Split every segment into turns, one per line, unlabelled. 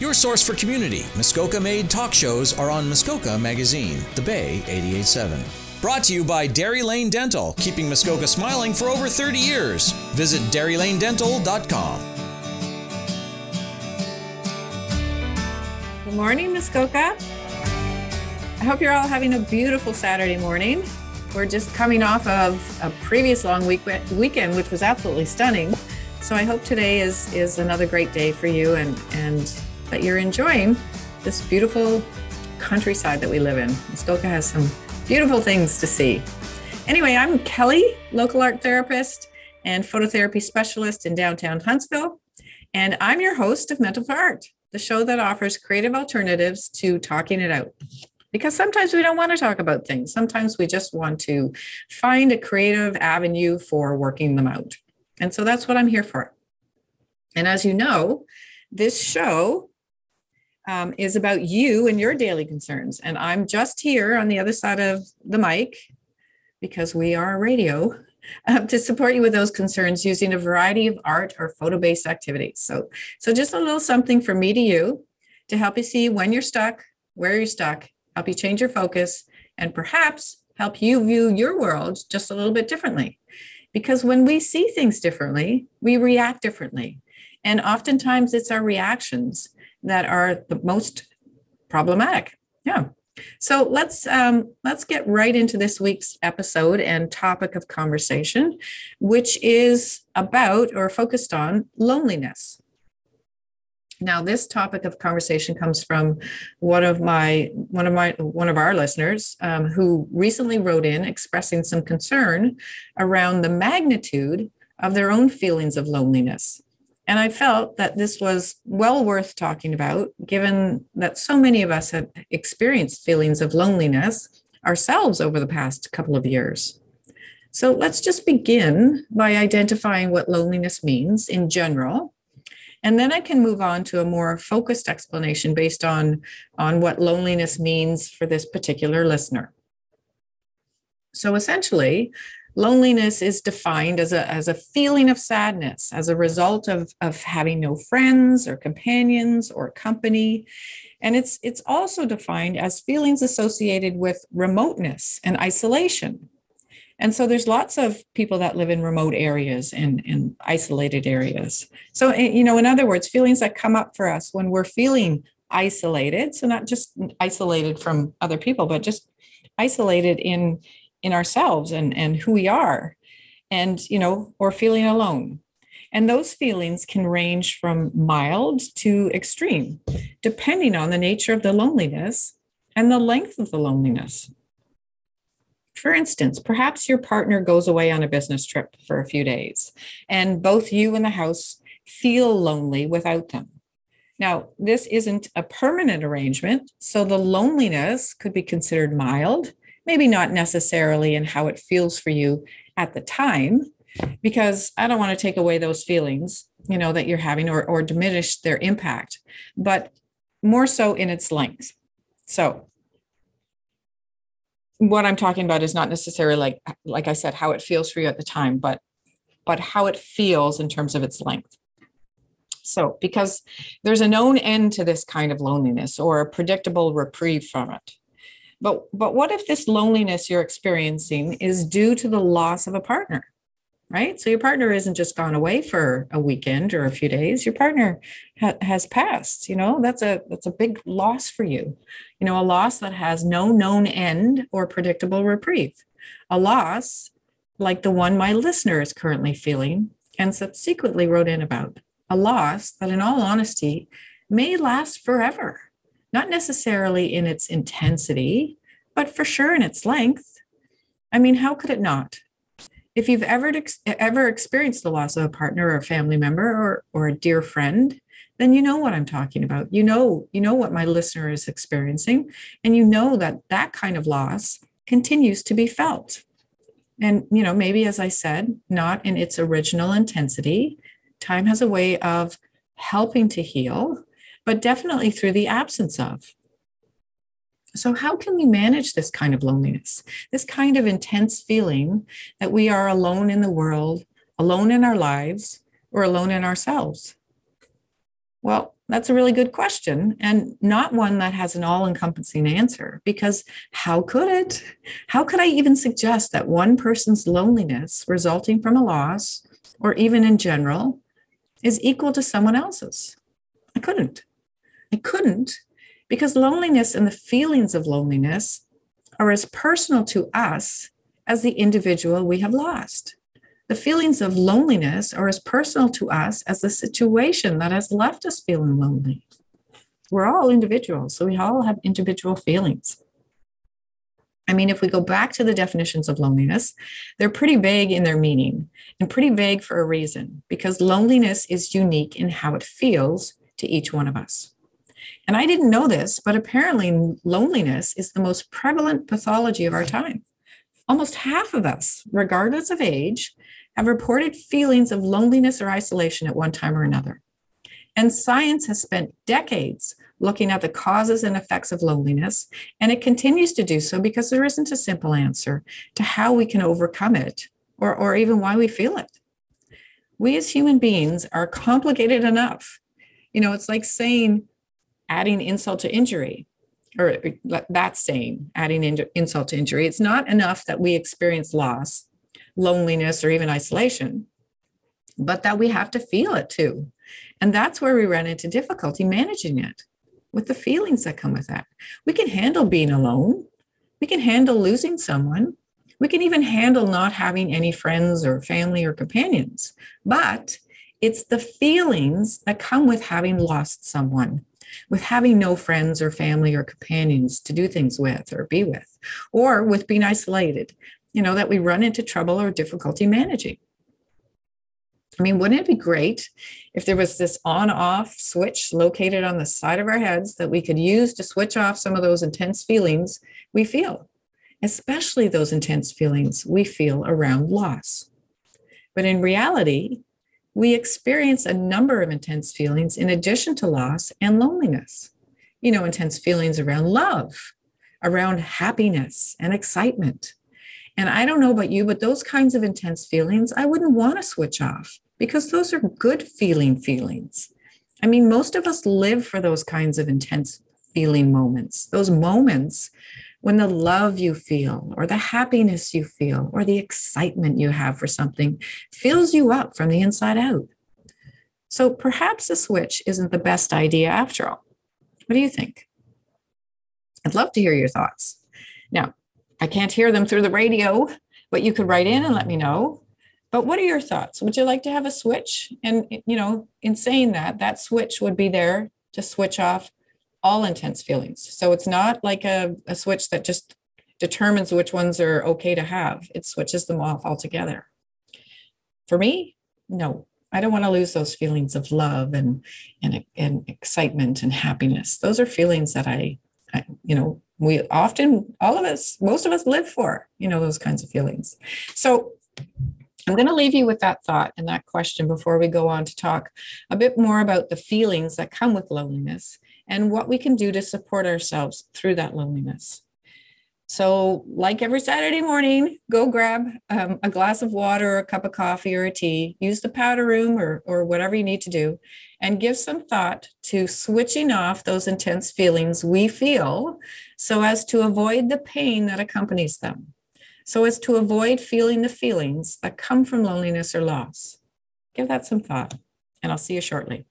Your source for community, Muskoka made talk shows are on Muskoka Magazine, The Bay 887. Brought to you by Dairy Lane Dental, keeping Muskoka smiling for over 30 years. Visit DairyLaneDental.com.
Good morning, Muskoka. I hope you're all having a beautiful Saturday morning. We're just coming off of a previous long week weekend, which was absolutely stunning. So I hope today is is another great day for you and and that you're enjoying this beautiful countryside that we live in. Muskoka has some beautiful things to see. Anyway, I'm Kelly, local art therapist and phototherapy specialist in downtown Huntsville, and I'm your host of Mental for Art, the show that offers creative alternatives to talking it out. Because sometimes we don't want to talk about things. Sometimes we just want to find a creative avenue for working them out. And so that's what I'm here for. And as you know, this show um, is about you and your daily concerns. And I'm just here on the other side of the mic because we are a radio uh, to support you with those concerns using a variety of art or photo based activities. So, so just a little something from me to you to help you see when you're stuck, where you're stuck, help you change your focus, and perhaps help you view your world just a little bit differently. Because when we see things differently, we react differently. And oftentimes it's our reactions that are the most problematic. Yeah. So let's um, let's get right into this week's episode and topic of conversation, which is about or focused on loneliness. Now, this topic of conversation comes from one of my one of my one of our listeners um, who recently wrote in expressing some concern around the magnitude of their own feelings of loneliness and I felt that this was well worth talking about, given that so many of us had experienced feelings of loneliness ourselves over the past couple of years. So let's just begin by identifying what loneliness means in general. And then I can move on to a more focused explanation based on, on what loneliness means for this particular listener. So essentially, Loneliness is defined as a, as a feeling of sadness as a result of, of having no friends or companions or company. And it's, it's also defined as feelings associated with remoteness and isolation. And so there's lots of people that live in remote areas and, and isolated areas. So, eh, you know, in other words, feelings that come up for us when we're feeling isolated. So, not just isolated from other people, but just isolated in in ourselves and and who we are and you know or feeling alone and those feelings can range from mild to extreme depending on the nature of the loneliness and the length of the loneliness for instance, perhaps your partner goes away on a business trip for a few days, and both you and the house feel lonely without them. Now, this isn't a permanent arrangement, so the loneliness could be considered mild maybe not necessarily in how it feels for you at the time, because I don't want to take away those feelings, you know, that you're having or, or diminish their impact, but more so in its length. So what I'm talking about is not necessarily like, like I said, how it feels for you at the time, but but how it feels in terms of its length. So, because there's a known end to this kind of loneliness or a predictable reprieve from it. But but what if this loneliness you're experiencing is due to the loss of a partner? Right? So your partner isn't just gone away for a weekend or a few days. Your partner ha- has passed, you know? That's a that's a big loss for you. You know, a loss that has no known end or predictable reprieve. A loss like the one my listener is currently feeling and subsequently wrote in about. A loss that in all honesty may last forever not necessarily in its intensity, but for sure in its length. I mean, how could it not? If you've ever ever experienced the loss of a partner or a family member or, or a dear friend, then you know what I'm talking about. You know, you know what my listener is experiencing, and you know that that kind of loss continues to be felt. And you know, maybe as I said, not in its original intensity. Time has a way of helping to heal but definitely through the absence of. So, how can we manage this kind of loneliness, this kind of intense feeling that we are alone in the world, alone in our lives, or alone in ourselves? Well, that's a really good question and not one that has an all encompassing answer because how could it? How could I even suggest that one person's loneliness resulting from a loss or even in general is equal to someone else's? I couldn't. I couldn't because loneliness and the feelings of loneliness are as personal to us as the individual we have lost. The feelings of loneliness are as personal to us as the situation that has left us feeling lonely. We're all individuals, so we all have individual feelings. I mean, if we go back to the definitions of loneliness, they're pretty vague in their meaning and pretty vague for a reason, because loneliness is unique in how it feels to each one of us. And I didn't know this, but apparently loneliness is the most prevalent pathology of our time. Almost half of us, regardless of age, have reported feelings of loneliness or isolation at one time or another. And science has spent decades looking at the causes and effects of loneliness, and it continues to do so because there isn't a simple answer to how we can overcome it or, or even why we feel it. We as human beings are complicated enough. You know, it's like saying adding insult to injury or that saying adding insult to injury. It's not enough that we experience loss, loneliness, or even isolation, but that we have to feel it too. And that's where we run into difficulty managing it with the feelings that come with that. We can handle being alone, we can handle losing someone, we can even handle not having any friends or family or companions, but it's the feelings that come with having lost someone with having no friends or family or companions to do things with or be with, or with being isolated, you know, that we run into trouble or difficulty managing. I mean, wouldn't it be great if there was this on off switch located on the side of our heads that we could use to switch off some of those intense feelings we feel, especially those intense feelings we feel around loss? But in reality, we experience a number of intense feelings in addition to loss and loneliness. You know, intense feelings around love, around happiness and excitement. And I don't know about you, but those kinds of intense feelings, I wouldn't want to switch off because those are good feeling feelings. I mean, most of us live for those kinds of intense feeling moments, those moments when the love you feel, or the happiness you feel, or the excitement you have for something fills you up from the inside out. So perhaps a switch isn't the best idea after all. What do you think? I'd love to hear your thoughts. Now, I can't hear them through the radio, but you could write in and let me know. But what are your thoughts? Would you like to have a switch? And, you know, in saying that, that switch would be there to switch off all intense feelings. So it's not like a, a switch that just determines which ones are okay to have, it switches them off altogether. For me, no, I don't want to lose those feelings of love and, and, and excitement and happiness. Those are feelings that I, I, you know, we often, all of us, most of us live for, you know, those kinds of feelings. So I'm going to leave you with that thought and that question before we go on to talk a bit more about the feelings that come with loneliness and what we can do to support ourselves through that loneliness. So, like every Saturday morning, go grab um, a glass of water, or a cup of coffee, or a tea. Use the powder room or, or whatever you need to do, and give some thought to switching off those intense feelings we feel so as to avoid the pain that accompanies them, so as to avoid feeling the feelings that come from loneliness or loss. Give that some thought, and I'll see you shortly.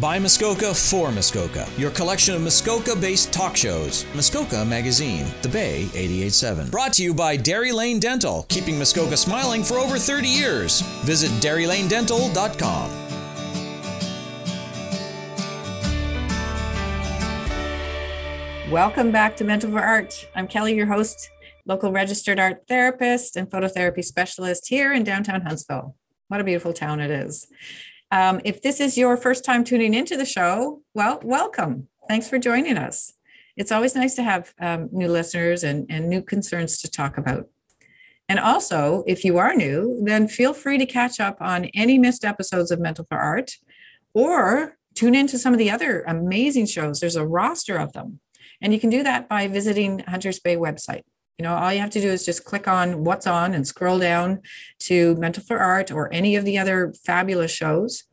By Muskoka for Muskoka, your collection of Muskoka based talk shows. Muskoka Magazine, The Bay 887. Brought to you by Dairy Lane Dental, keeping Muskoka smiling for over 30 years. Visit DairyLaneDental.com.
Welcome back to Mental for Art. I'm Kelly, your host, local registered art therapist and phototherapy specialist here in downtown Huntsville. What a beautiful town it is. Um, if this is your first time tuning into the show, well, welcome. Thanks for joining us. It's always nice to have um, new listeners and, and new concerns to talk about. And also, if you are new, then feel free to catch up on any missed episodes of Mental for Art or tune into some of the other amazing shows. There's a roster of them. And you can do that by visiting Hunters Bay website. You know, all you have to do is just click on what's on and scroll down to Mental for Art or any of the other fabulous shows.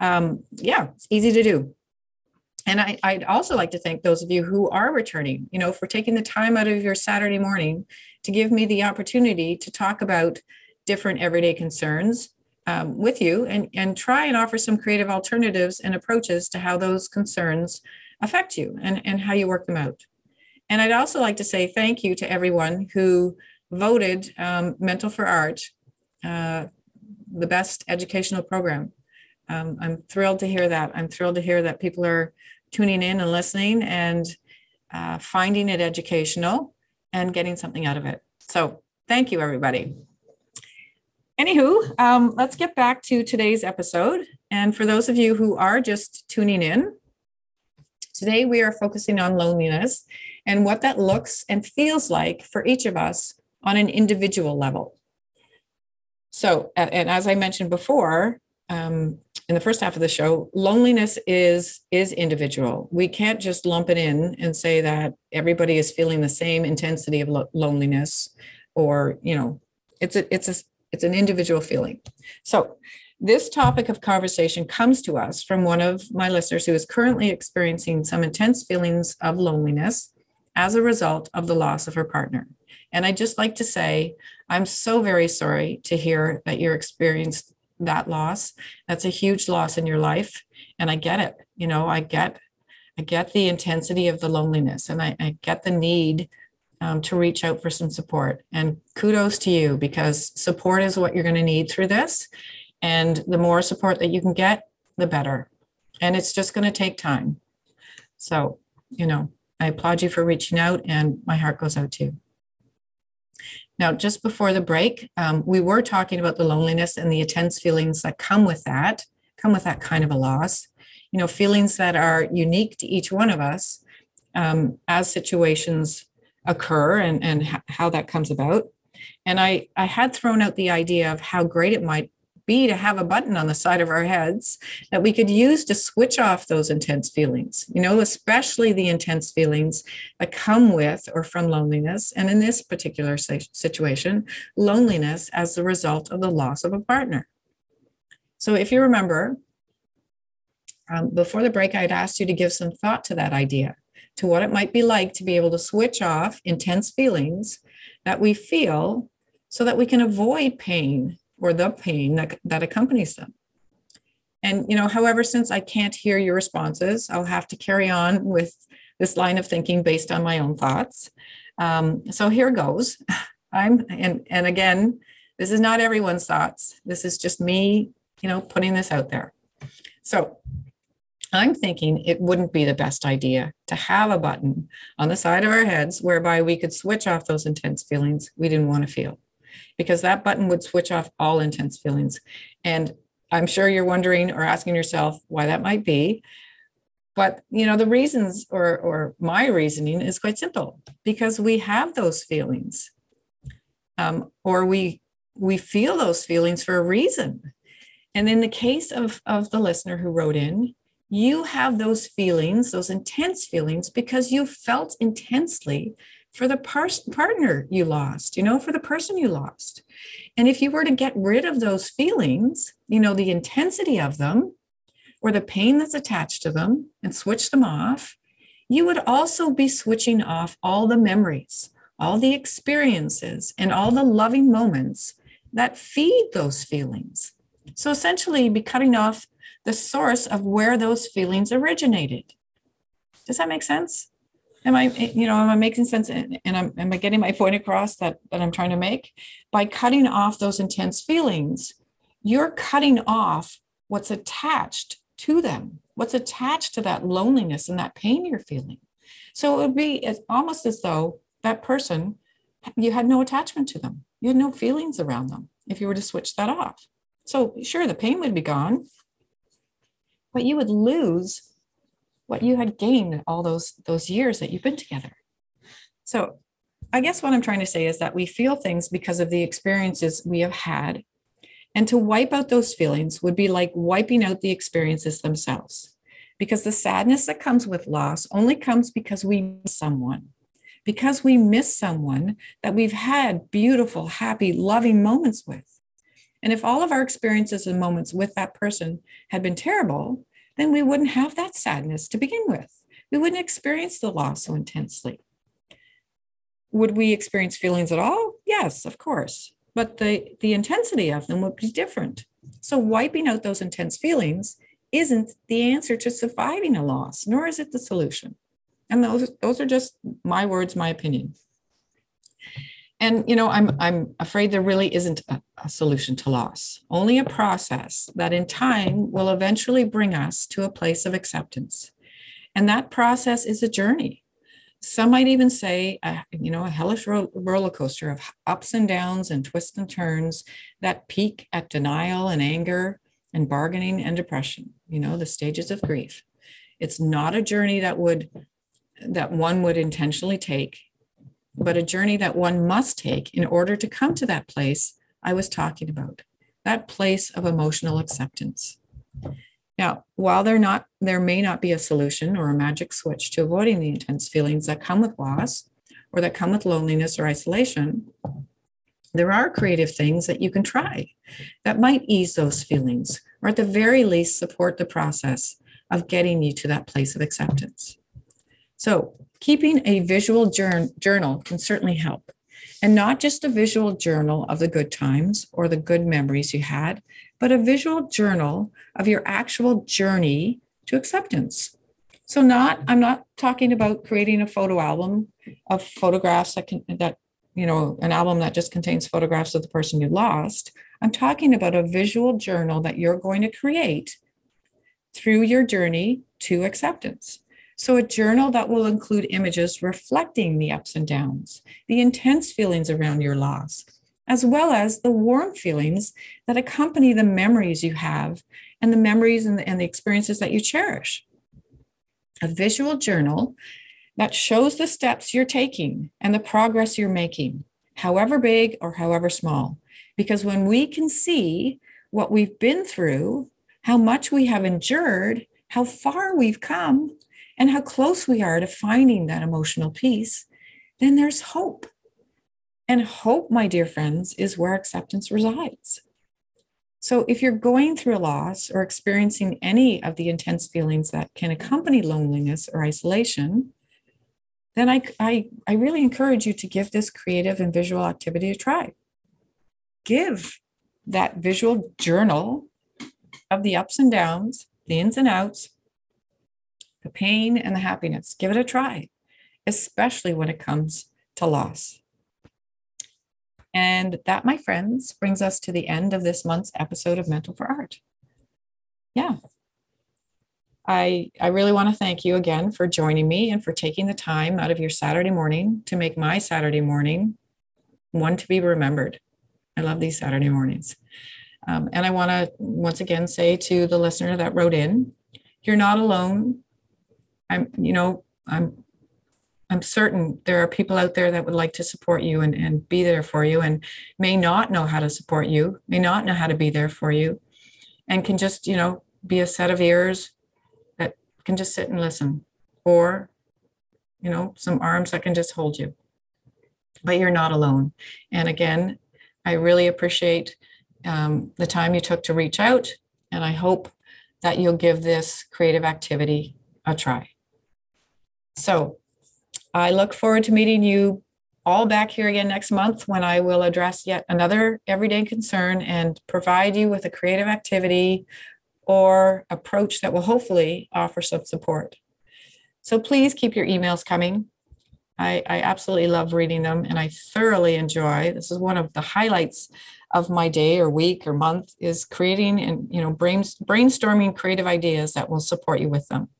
Um, yeah, it's easy to do. and I, would also like to thank those of you who are returning, you know, for taking the time out of your Saturday morning to give me the opportunity to talk about different everyday concerns um, with you and, and try and offer some creative alternatives and approaches to how those concerns affect you and, and how you work them out. And I'd also like to say thank you to everyone who voted um, Mental for Art uh, the best educational program. Um, I'm thrilled to hear that. I'm thrilled to hear that people are tuning in and listening and uh, finding it educational and getting something out of it. So thank you, everybody. Anywho, um, let's get back to today's episode. And for those of you who are just tuning in, today we are focusing on loneliness and what that looks and feels like for each of us on an individual level. So, and as I mentioned before, um, in the first half of the show, loneliness is is individual. We can't just lump it in and say that everybody is feeling the same intensity of lo- loneliness, or you know, it's a it's a it's an individual feeling. So, this topic of conversation comes to us from one of my listeners who is currently experiencing some intense feelings of loneliness as a result of the loss of her partner. And I'd just like to say, I'm so very sorry to hear that you're experienced that loss. That's a huge loss in your life. And I get it. You know, I get I get the intensity of the loneliness and I, I get the need um, to reach out for some support. And kudos to you because support is what you're going to need through this. And the more support that you can get, the better. And it's just going to take time. So, you know, I applaud you for reaching out and my heart goes out to you. Now, just before the break, um, we were talking about the loneliness and the intense feelings that come with that, come with that kind of a loss. You know, feelings that are unique to each one of us um, as situations occur and, and how that comes about. And I, I had thrown out the idea of how great it might be to have a button on the side of our heads that we could use to switch off those intense feelings, you know, especially the intense feelings that come with or from loneliness. And in this particular situation, loneliness as the result of the loss of a partner. So if you remember, um, before the break, I had asked you to give some thought to that idea to what it might be like to be able to switch off intense feelings that we feel so that we can avoid pain or the pain that, that accompanies them. And, you know, however, since I can't hear your responses, I'll have to carry on with this line of thinking based on my own thoughts. Um, so here goes. I'm, and, and again, this is not everyone's thoughts. This is just me, you know, putting this out there. So I'm thinking it wouldn't be the best idea to have a button on the side of our heads whereby we could switch off those intense feelings we didn't want to feel, because that button would switch off all intense feelings. And I'm sure you're wondering or asking yourself why that might be. But you know, the reasons or or my reasoning is quite simple because we have those feelings. Um, or we we feel those feelings for a reason. And in the case of, of the listener who wrote in, you have those feelings, those intense feelings, because you felt intensely for the pers- partner you lost, you know, for the person you lost. And if you were to get rid of those feelings, you know, the intensity of them or the pain that's attached to them and switch them off, you would also be switching off all the memories, all the experiences, and all the loving moments that feed those feelings. So essentially, be cutting off the source of where those feelings originated. Does that make sense? Am I, you know, am I making sense? And am, am I getting my point across that, that I'm trying to make? By cutting off those intense feelings, you're cutting off what's attached to them, what's attached to that loneliness and that pain you're feeling. So it would be as, almost as though that person, you had no attachment to them. You had no feelings around them if you were to switch that off. So sure, the pain would be gone, but you would lose what you had gained all those those years that you've been together. So i guess what i'm trying to say is that we feel things because of the experiences we have had. And to wipe out those feelings would be like wiping out the experiences themselves because the sadness that comes with loss only comes because we miss someone because we miss someone that we've had beautiful happy loving moments with. And if all of our experiences and moments with that person had been terrible, then we wouldn't have that sadness to begin with. We wouldn't experience the loss so intensely. Would we experience feelings at all? Yes, of course. But the, the intensity of them would be different. So, wiping out those intense feelings isn't the answer to surviving a loss, nor is it the solution. And those, those are just my words, my opinion. And you know, I'm I'm afraid there really isn't a, a, solution to loss. Only a process that in time will eventually bring us to a place of acceptance. And that process is a journey. Some might even say, uh, you know, a hellish ro- roller coaster of ups and downs and twists and turns that peak at denial and anger and bargaining and depression. You know, the stages of grief. It's not a journey that would that one would intentionally take but a journey that one must take in order to come to that place I was talking about, that place of emotional acceptance. Now, while there not there may not be a solution or a magic switch to avoiding the intense feelings that come with loss or that come with loneliness or isolation, there are creative things that you can try that might ease those feelings or at the very least support the process of getting you to that place of acceptance. So, keeping a visual journal can certainly help. And not just a visual journal of the good times or the good memories you had, but a visual journal of your actual journey to acceptance. So not I'm not talking about creating a photo album of photographs that can that you know an album that just contains photographs of the person you lost. I'm talking about a visual journal that you're going to create through your journey to acceptance. So, a journal that will include images reflecting the ups and downs, the intense feelings around your loss, as well as the warm feelings that accompany the memories you have and the memories and the, and the experiences that you cherish. A visual journal that shows the steps you're taking and the progress you're making, however big or however small. Because when we can see what we've been through, how much we have endured, how far we've come, and how close we are to finding that emotional peace, then there's hope. And hope, my dear friends, is where acceptance resides. So if you're going through a loss or experiencing any of the intense feelings that can accompany loneliness or isolation, then I, I, I really encourage you to give this creative and visual activity a try. Give that visual journal of the ups and downs, the ins and outs, the pain and the happiness. Give it a try, especially when it comes to loss. And that, my friends, brings us to the end of this month's episode of Mental for Art. Yeah. I, I really want to thank you again for joining me and for taking the time out of your Saturday morning to make my Saturday morning one to be remembered. I love these Saturday mornings. Um, and I want to once again say to the listener that wrote in, you're not alone. I'm, you know, I'm I'm certain there are people out there that would like to support you and, and be there for you and may not know how to support you, may not know how to be there for you, and can just, you know, be a set of ears that can just sit and listen, or, you know, some arms that can just hold you. But you're not alone. And again, I really appreciate um, the time you took to reach out, and I hope that you'll give this creative activity a try. So I look forward to meeting you all back here again next month when I will address yet another everyday concern and provide you with a creative activity or approach that will hopefully offer some support. So please keep your emails coming. I, I absolutely love reading them and I thoroughly enjoy. This is one of the highlights of my day or week or month is creating and you know brainstorming creative ideas that will support you with them.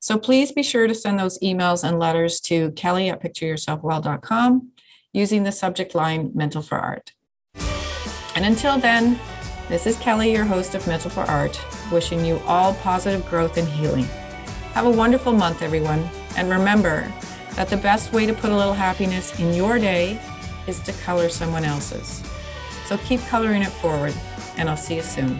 So please be sure to send those emails and letters to kelly at pictureyourselfwell.com using the subject line Mental for Art. And until then, this is Kelly, your host of Mental for Art, wishing you all positive growth and healing. Have a wonderful month, everyone. And remember that the best way to put a little happiness in your day is to color someone else's. So keep coloring it forward, and I'll see you soon.